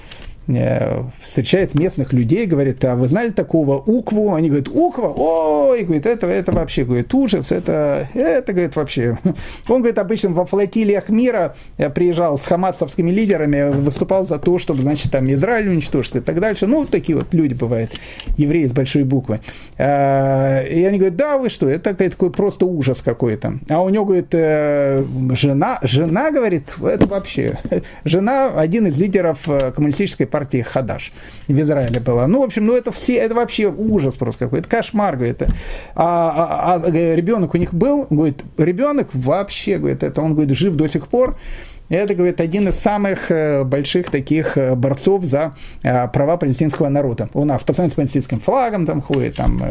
встречает местных людей, говорит, а вы знали такого Укву? Они говорят, Уква? Ой, говорит, это, это вообще, говорит, ужас, это, это, говорит, вообще. Он, говорит, обычно во флотилиях мира я приезжал с хамасовскими лидерами, выступал за то, чтобы, значит, там Израиль уничтожить и так дальше. Ну, такие вот люди бывают, евреи с большой буквы. А, и они говорят, да, вы что, это такой просто ужас какой-то. А у него, говорит, э, жена, жена, говорит, это вообще, жена один из лидеров э, коммунистической Хадаш в Израиле была. Ну, в общем, ну это все, это вообще ужас просто какой-то, кошмар, говорит. А, а, а ребенок у них был, говорит, ребенок вообще, говорит, это он, говорит, жив до сих пор. Это, говорит, один из самых э, больших таких э, борцов за э, права палестинского народа. У нас пацан с палестинским флагом там ходит, там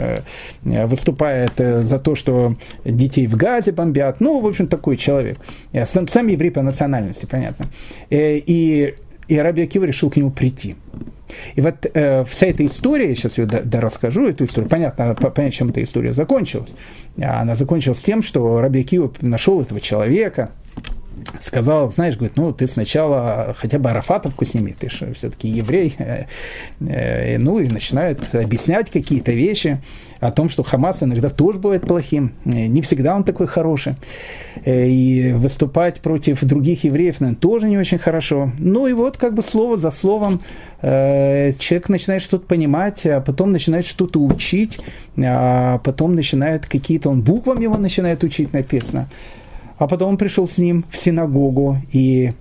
выступает за то, что детей в Газе бомбят. Ну, в общем, такой человек. Сам, сам еврей по национальности, понятно. И и Раби Акива решил к нему прийти. И вот э, вся эта история, я сейчас ее да, да расскажу, эту историю, понятно, понятно, чем эта история закончилась. Она закончилась тем, что Раби Акива нашел этого человека, сказал, знаешь, говорит, ну, ты сначала хотя бы Арафатовку сними, ты же все-таки еврей. Э, ну, и начинает объяснять какие-то вещи о том, что Хамас иногда тоже бывает плохим, э, не всегда он такой хороший. Э, и выступать против других евреев, наверное, тоже не очень хорошо. Ну, и вот как бы слово за словом человек начинает что-то понимать, а потом начинает что-то учить, а потом начинает какие-то, он буквами его начинает учить написано. А потом он пришел с ним в синагогу, и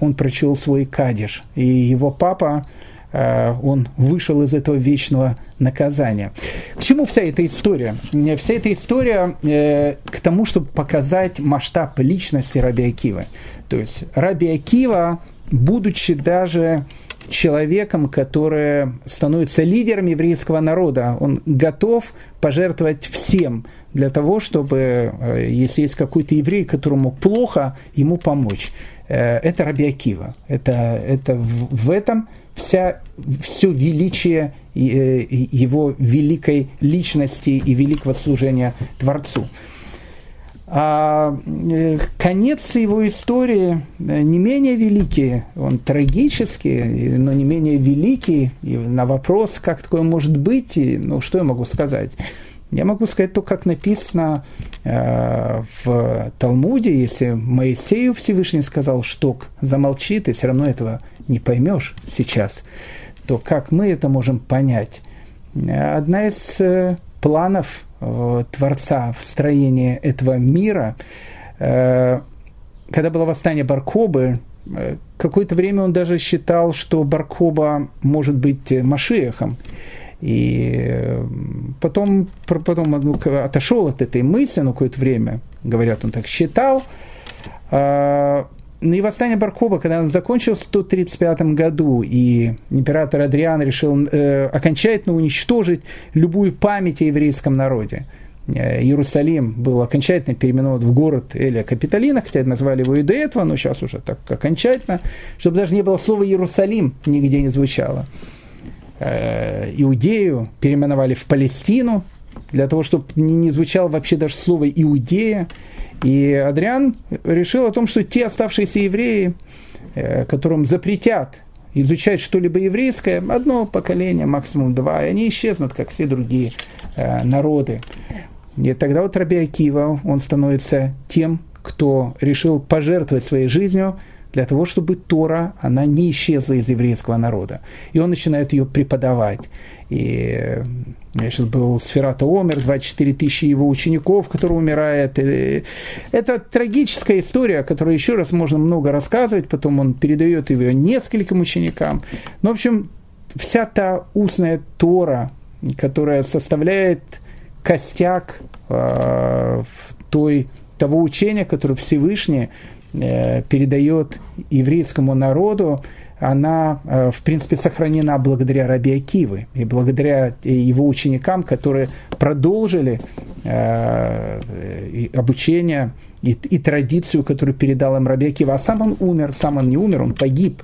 он прочел свой кадиш. И его папа, э, он вышел из этого вечного наказания. К чему вся эта история? Вся эта история э, к тому, чтобы показать масштаб личности Раби Акивы. То есть Раби Акива, будучи даже человеком, который становится лидером еврейского народа, он готов пожертвовать всем – для того, чтобы, э, если есть какой-то еврей, которому плохо, ему помочь. Э, это Раби Акива. Это, это в этом вся, все величие э, его великой личности и великого служения Творцу. А конец его истории не менее великий, он трагический, но не менее великий. И на вопрос, как такое может быть, ну что я могу сказать? Я могу сказать то, как написано э, в Талмуде, если Моисею Всевышний сказал, что замолчи, ты все равно этого не поймешь сейчас, то как мы это можем понять? Одна из э, планов э, Творца в строении этого мира, когда было восстание Баркобы, какое-то время он даже считал, что Баркоба может быть Машиехом. И потом, потом ну, отошел от этой мысли на какое-то время, говорят, он так считал. А, ну и восстание Баркоба, когда он закончился в 135 году, и император Адриан решил э, окончательно уничтожить любую память о еврейском народе. Э, Иерусалим был окончательно переименован в город Эля Капитолина, хотя назвали его и до этого, но сейчас уже так окончательно, чтобы даже не было слова Иерусалим, нигде не звучало. Э, Иудею переименовали в Палестину, для того, чтобы не, не звучало вообще даже слово «иудея». И Адриан решил о том, что те оставшиеся евреи, э, которым запретят изучать что-либо еврейское, одно поколение, максимум два, и они исчезнут, как все другие э, народы. И тогда вот Раби Акива, он становится тем, кто решил пожертвовать своей жизнью для того, чтобы Тора, она не исчезла из еврейского народа. И он начинает ее преподавать. И я сейчас был Сферата Омер, 24 тысячи его учеников, которые умирают. Это трагическая история, о которой еще раз можно много рассказывать, потом он передает ее нескольким ученикам. Ну, в общем, вся та устная Тора, которая составляет костяк э, той, того учения, которое Всевышний Э, передает еврейскому народу, она, э, в принципе, сохранена благодаря Раби Акивы и благодаря его ученикам, которые продолжили э, обучение и, и традицию, которую передал им Раби Акива. А сам он умер, сам он не умер, он погиб.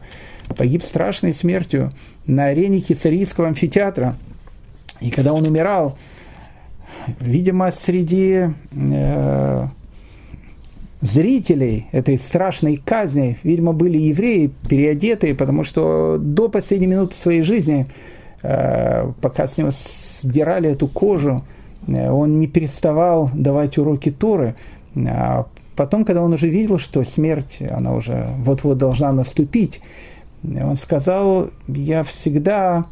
Погиб страшной смертью на арене Кесарийского амфитеатра. И когда он умирал, видимо, среди э, зрителей этой страшной казни, видимо, были евреи, переодетые, потому что до последней минуты своей жизни, э, пока с него сдирали эту кожу, э, он не переставал давать уроки Торы. А потом, когда он уже видел, что смерть, она уже вот-вот должна наступить, он сказал, я всегда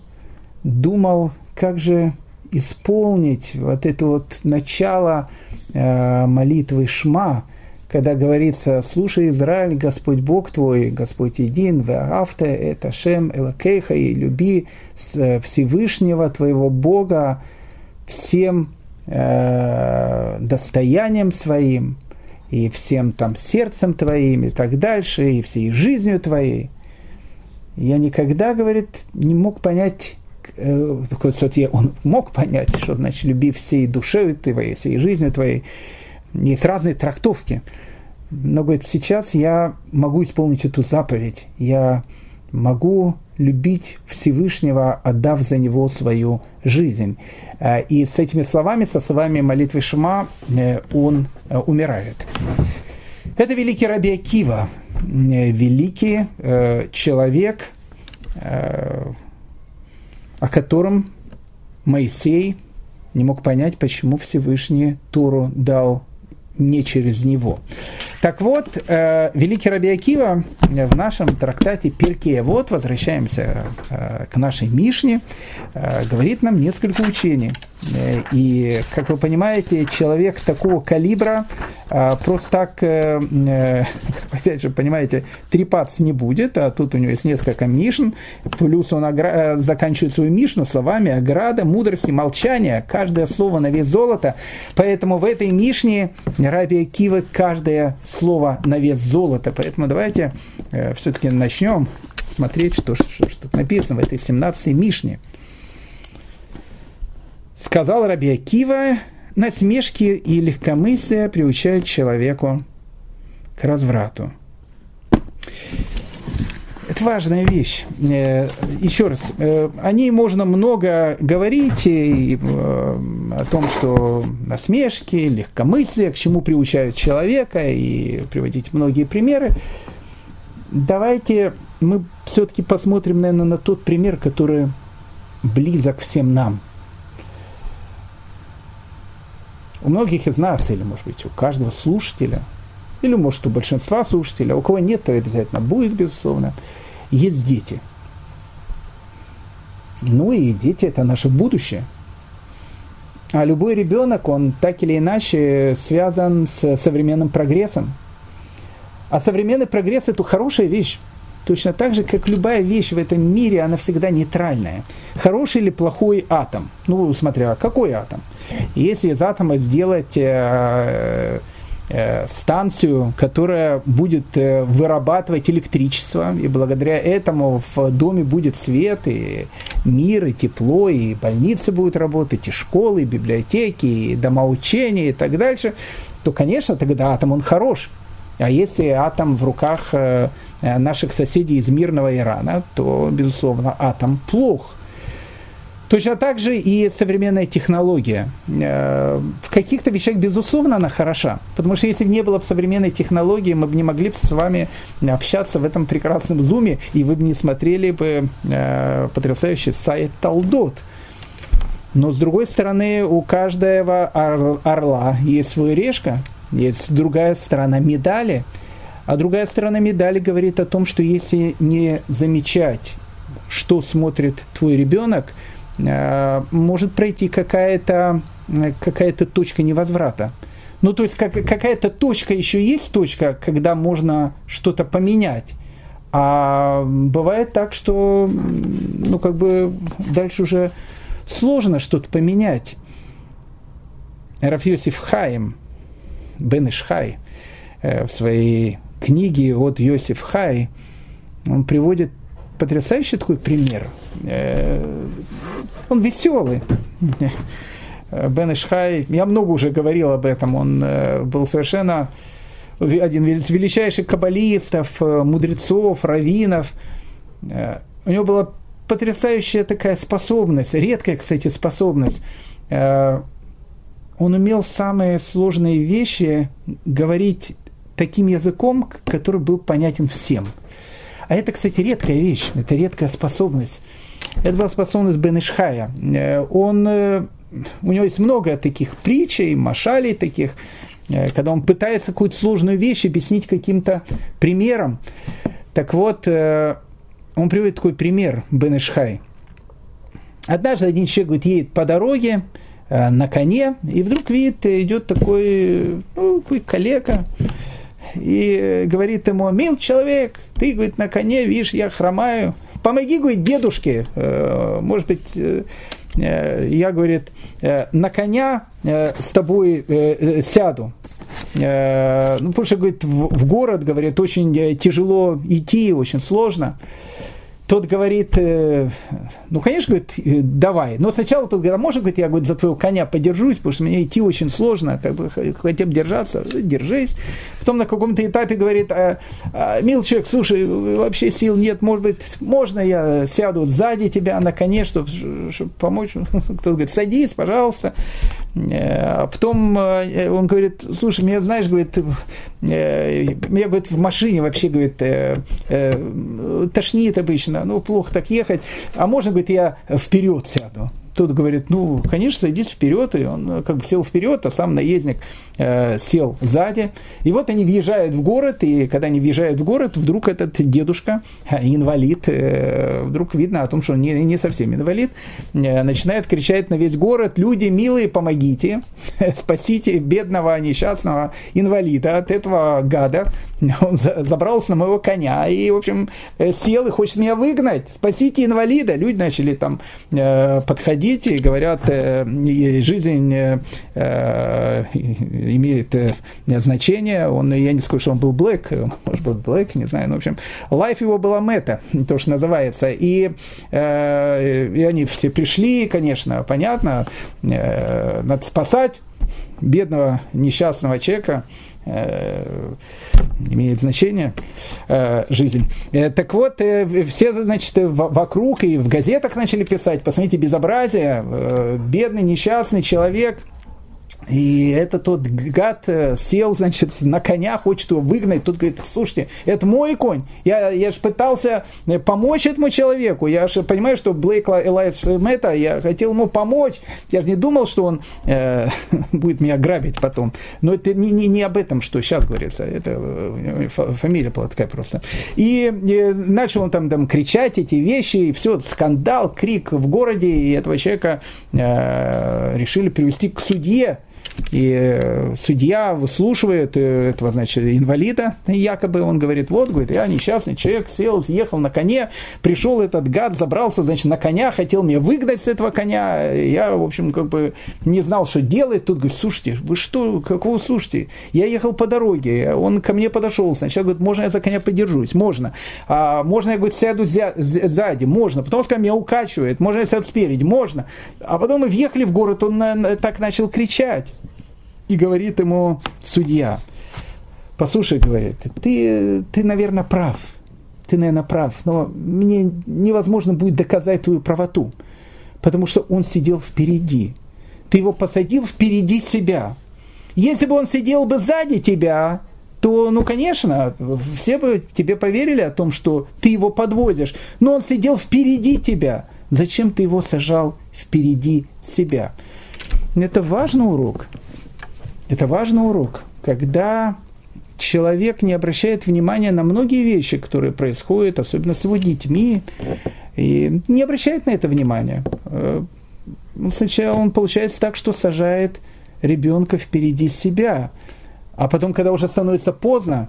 думал, как же исполнить вот это вот начало э, молитвы Шма, когда говорится, слушай, Израиль, Господь Бог твой, Господь един, веаавте, это Шем, Элакейха, и люби э, Всевышнего твоего Бога всем э, достоянием своим, и всем там сердцем твоим, и так дальше, и всей жизнью твоей. Я никогда, говорит, не мог понять, э, он мог понять, что значит люби всей душой твоей, всей жизнью твоей, есть разные трактовки. Но, говорит, сейчас я могу исполнить эту заповедь. Я могу любить Всевышнего, отдав за него свою жизнь. Э, и с этими словами, со словами молитвы Шма, э, он э, умирает. Это великий Раби Акива, великий человек, о котором Моисей не мог понять, почему Всевышний Туру дал не через него. Так вот, э, великий Раби Акива в нашем трактате Перкея, вот возвращаемся э, к нашей Мишне, э, говорит нам несколько учений. Э, и, как вы понимаете, человек такого калибра э, просто так, э, э, опять же, понимаете, трепаться не будет, а тут у него есть несколько Мишн, плюс он огра... Заканчивает свою Мишну словами ограда, мудрости, молчания, каждое слово на вес золота. Поэтому в этой Мишне Раби Акива каждое слово на вес золота. Поэтому давайте все-таки начнем смотреть, что, что, что написано в этой 17-й Мишне. Сказал Раби Акива, насмешки и легкомыслие приучают человеку к разврату. Это важная вещь. Э, еще раз, э, о ней можно много говорить э, о том, что насмешки, легкомыслие, к чему приучают человека, и приводить многие примеры. Давайте мы все-таки посмотрим, наверное, на тот пример, который близок всем нам. У многих из нас, или, может быть, у каждого слушателя, или, может, у большинства слушателей, а у кого нет, то обязательно будет, безусловно, есть дети. Ну и дети – это наше будущее. А любой ребенок, он так или иначе связан с современным прогрессом. А современный прогресс – это хорошая вещь. Точно так же, как любая вещь в этом мире, она всегда нейтральная. Хороший или плохой атом? Ну, смотря, какой атом? Если из атома сделать э, э, станцию, которая будет э, вырабатывать электричество, и благодаря этому в доме будет свет, и мир, и тепло, и больницы будут работать, и школы, и библиотеки, и дома учения, и так дальше, то, конечно, тогда атом, он хорош – а если атом в руках э, э, наших соседей из мирного Ирана, то, безусловно, атом плох. Точно так же и современная технология. Э, в каких-то вещах, безусловно, она хороша. Потому что если бы не было бы современной технологии, мы бы не могли бы с вами общаться в этом прекрасном зуме, и вы бы не смотрели бы потрясающий сайт Талдот. Но с другой стороны, у каждого орла есть свой решка, есть другая сторона медали. А другая сторона медали говорит о том, что если не замечать, что смотрит твой ребенок, э, может пройти какая-то какая точка невозврата. Ну, то есть как, какая-то точка, еще есть точка, когда можно что-то поменять. А бывает так, что ну, как бы дальше уже сложно что-то поменять. Рафиосиф Хаим – Бен Ишхай э, в своей книге от Йосиф Хай, он приводит потрясающий такой пример. Э, он веселый. Бен Ишхай, я много уже говорил об этом, он э, был совершенно один из величайших каббалистов, мудрецов, раввинов. У него была потрясающая такая способность, редкая, кстати, способность он умел самые сложные вещи говорить таким языком, который был понятен всем. А это, кстати, редкая вещь, это редкая способность. Это была способность Бен. Э, он, э, у него есть много таких притчей, машалей таких, э, когда он пытается какую-то сложную вещь объяснить каким-то примером. Так вот, он приводит такой пример, Бен. Однажды один человек говорит, едет по дороге, на коне, и вдруг видит, идет такой, ну, такой калека, и говорит ему, мил человек, ты, говорит, на коне, видишь, я хромаю, помоги, говорит, дедушке, э, может быть, э, я, говорит, на коня с тобой сяду. Ну, потому что, говорит, в город, говорит, очень тяжело идти, очень сложно. Тот говорит, э, ну, конечно, говорит, э, давай. Но сначала тот говорит, а можно, говорит, я говорит, за твоего коня подержусь, потому что мне идти очень сложно, как бы хотя бы держаться, держись. Потом на каком-то этапе говорит, а, а, мил человек, слушай, вообще сил нет, может быть, можно я сяду сзади тебя на коне, чтобы, чтобы помочь? Кто-то говорит, садись, пожалуйста. Э, а потом он говорит, слушай, меня, знаешь, говорит, меня, говорит, в машине вообще, говорит, тошнит обычно ну, плохо так ехать, а можно, говорит, я вперед сяду тот говорит, ну, конечно, садись вперед, и он э, как бы сел вперед, а сам наездник э, сел сзади. И вот они въезжают в город, и когда они въезжают в город, вдруг этот дедушка, э, инвалид, э, вдруг видно о том, что он не, не совсем инвалид, э, начинает кричать на весь город, люди милые, помогите, спасите бедного несчастного инвалида от этого гада. Он забрался на моего коня и, в общем, э, сел и хочет меня выгнать, спасите инвалида. Люди начали там э, подходить дети говорят, э, жизнь имеет значение. Он, я не скажу, что он был блэк, может быть, блэк, не знаю. Но, в общем, лайф его была мета, то, что называется. И, и они все пришли, конечно, понятно, надо спасать бедного несчастного человека, имеет значение э, жизнь. Э, так вот, все, значит, вокруг и в газетах начали писать, посмотрите, безобразие, бедный, несчастный человек, И это тот гад э, сел, значит, на коня, хочет его выгнать. Тут говорит, слушайте, это мой конь. Я, я же пытался э, помочь этому человеку. Я же понимаю, что Блейк Элайф Мэтта, я хотел ему помочь. Я же не думал, что он э, будет меня грабить потом. Но это не, не, не об этом, что сейчас говорится. Это э, фамилия была такая просто. И, и начал он там, там кричать эти вещи, и все, скандал, крик в городе, и этого человека э, решили привести к судье. И э, судья выслушивает э, этого, значит, инвалида, якобы. Он говорит, вот, говорит, я несчастный человек, сел, съехал на коне, пришел этот гад, забрался, значит, на коня, хотел меня выгнать с этого коня, я, в общем, как бы не знал, что делать, тут говорит, слушайте, вы что, какого слушайте, я ехал по дороге, он ко мне подошел, сначала говорит, можно я за коня подержусь, можно, а, можно я, говорит, сяду сзади, можно, потом что меня укачивает, можно я сяду спереди, можно, а потом мы въехали в город, он так начал кричать, и говорит ему судья, послушай, говорит, ты, ты, наверное, прав, ты, наверное, прав, но мне невозможно будет доказать твою правоту, потому что он сидел впереди. Ты его посадил впереди себя. Если бы он сидел бы сзади тебя, то, ну, конечно, все бы тебе поверили о том, что ты его подводишь. Но он сидел впереди тебя. Зачем ты его сажал впереди себя? Это важный урок. Это важный урок, когда человек не обращает внимания на многие вещи, которые происходят, особенно с его детьми, и не обращает на это внимания. Э, сначала он получается так, что сажает ребенка впереди себя, а потом, когда уже становится поздно,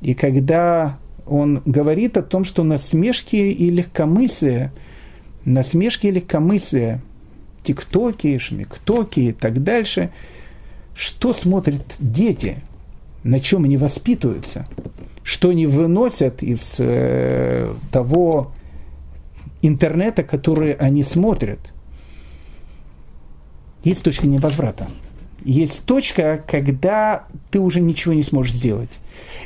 и когда он говорит о том, что насмешки и легкомыслие, насмешки и легкомыслие, тиктоки, шмиктоки и так дальше – что смотрят дети, на чем они воспитываются, что они выносят из э, того интернета, который они смотрят. Есть точка невозврата. Есть точка, когда ты уже ничего не сможешь сделать.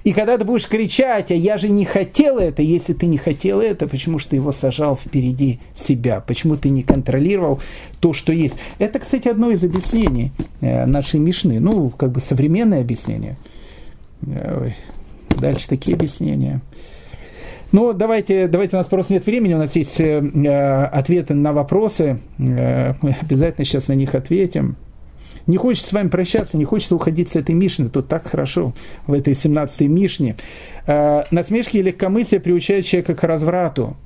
И когда ты будешь кричать, а я же не хотел это, если ты не хотел это, почему же ты его сажал впереди себя? Почему ты не контролировал то, что есть? Это, кстати, одно из объяснений э, нашей Мишны. Ну, как бы современное объяснение. Ой, дальше такие объяснения. Ну, давайте, давайте, у нас просто нет времени, у нас есть э, э ответы на вопросы, э, мы обязательно сейчас на них ответим. Не хочется с вами прощаться, не хочется уходить с этой Мишны. Тут так хорошо в этой 17-й Мишне. Э, насмешки и легкомыслие приучают человека к разврату.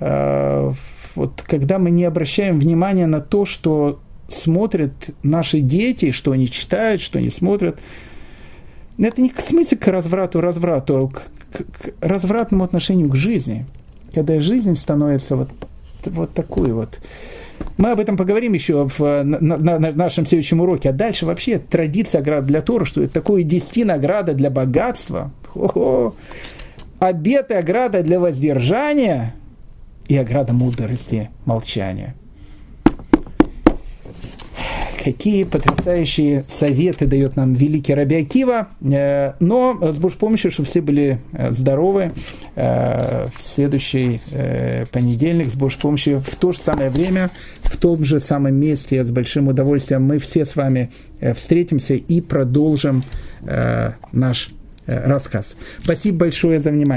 Э, вот когда мы не обращаем внимания на то, что смотрят наши дети, что они читают, что они смотрят, это не к смысле к разврату, разврату, а к, к, к развратному отношению к жизни. Когда жизнь становится вот, вот такой вот. Мы об этом поговорим еще в, на, на, на нашем следующем уроке. А дальше вообще традиция оград для Тора, что это такое десяти награда для богатства. Хо-хо. Обеты ограда для воздержания и ограда мудрости молчания какие потрясающие советы дает нам великий Раби Акива. Э, но с Божьей помощью, чтобы все были э, здоровы, э, в следующий понедельник с Божьей помощью в то же самое время, в том же самом месте, с большим удовольствием мы все с вами встретимся и продолжим наш рассказ. Спасибо большое за внимание.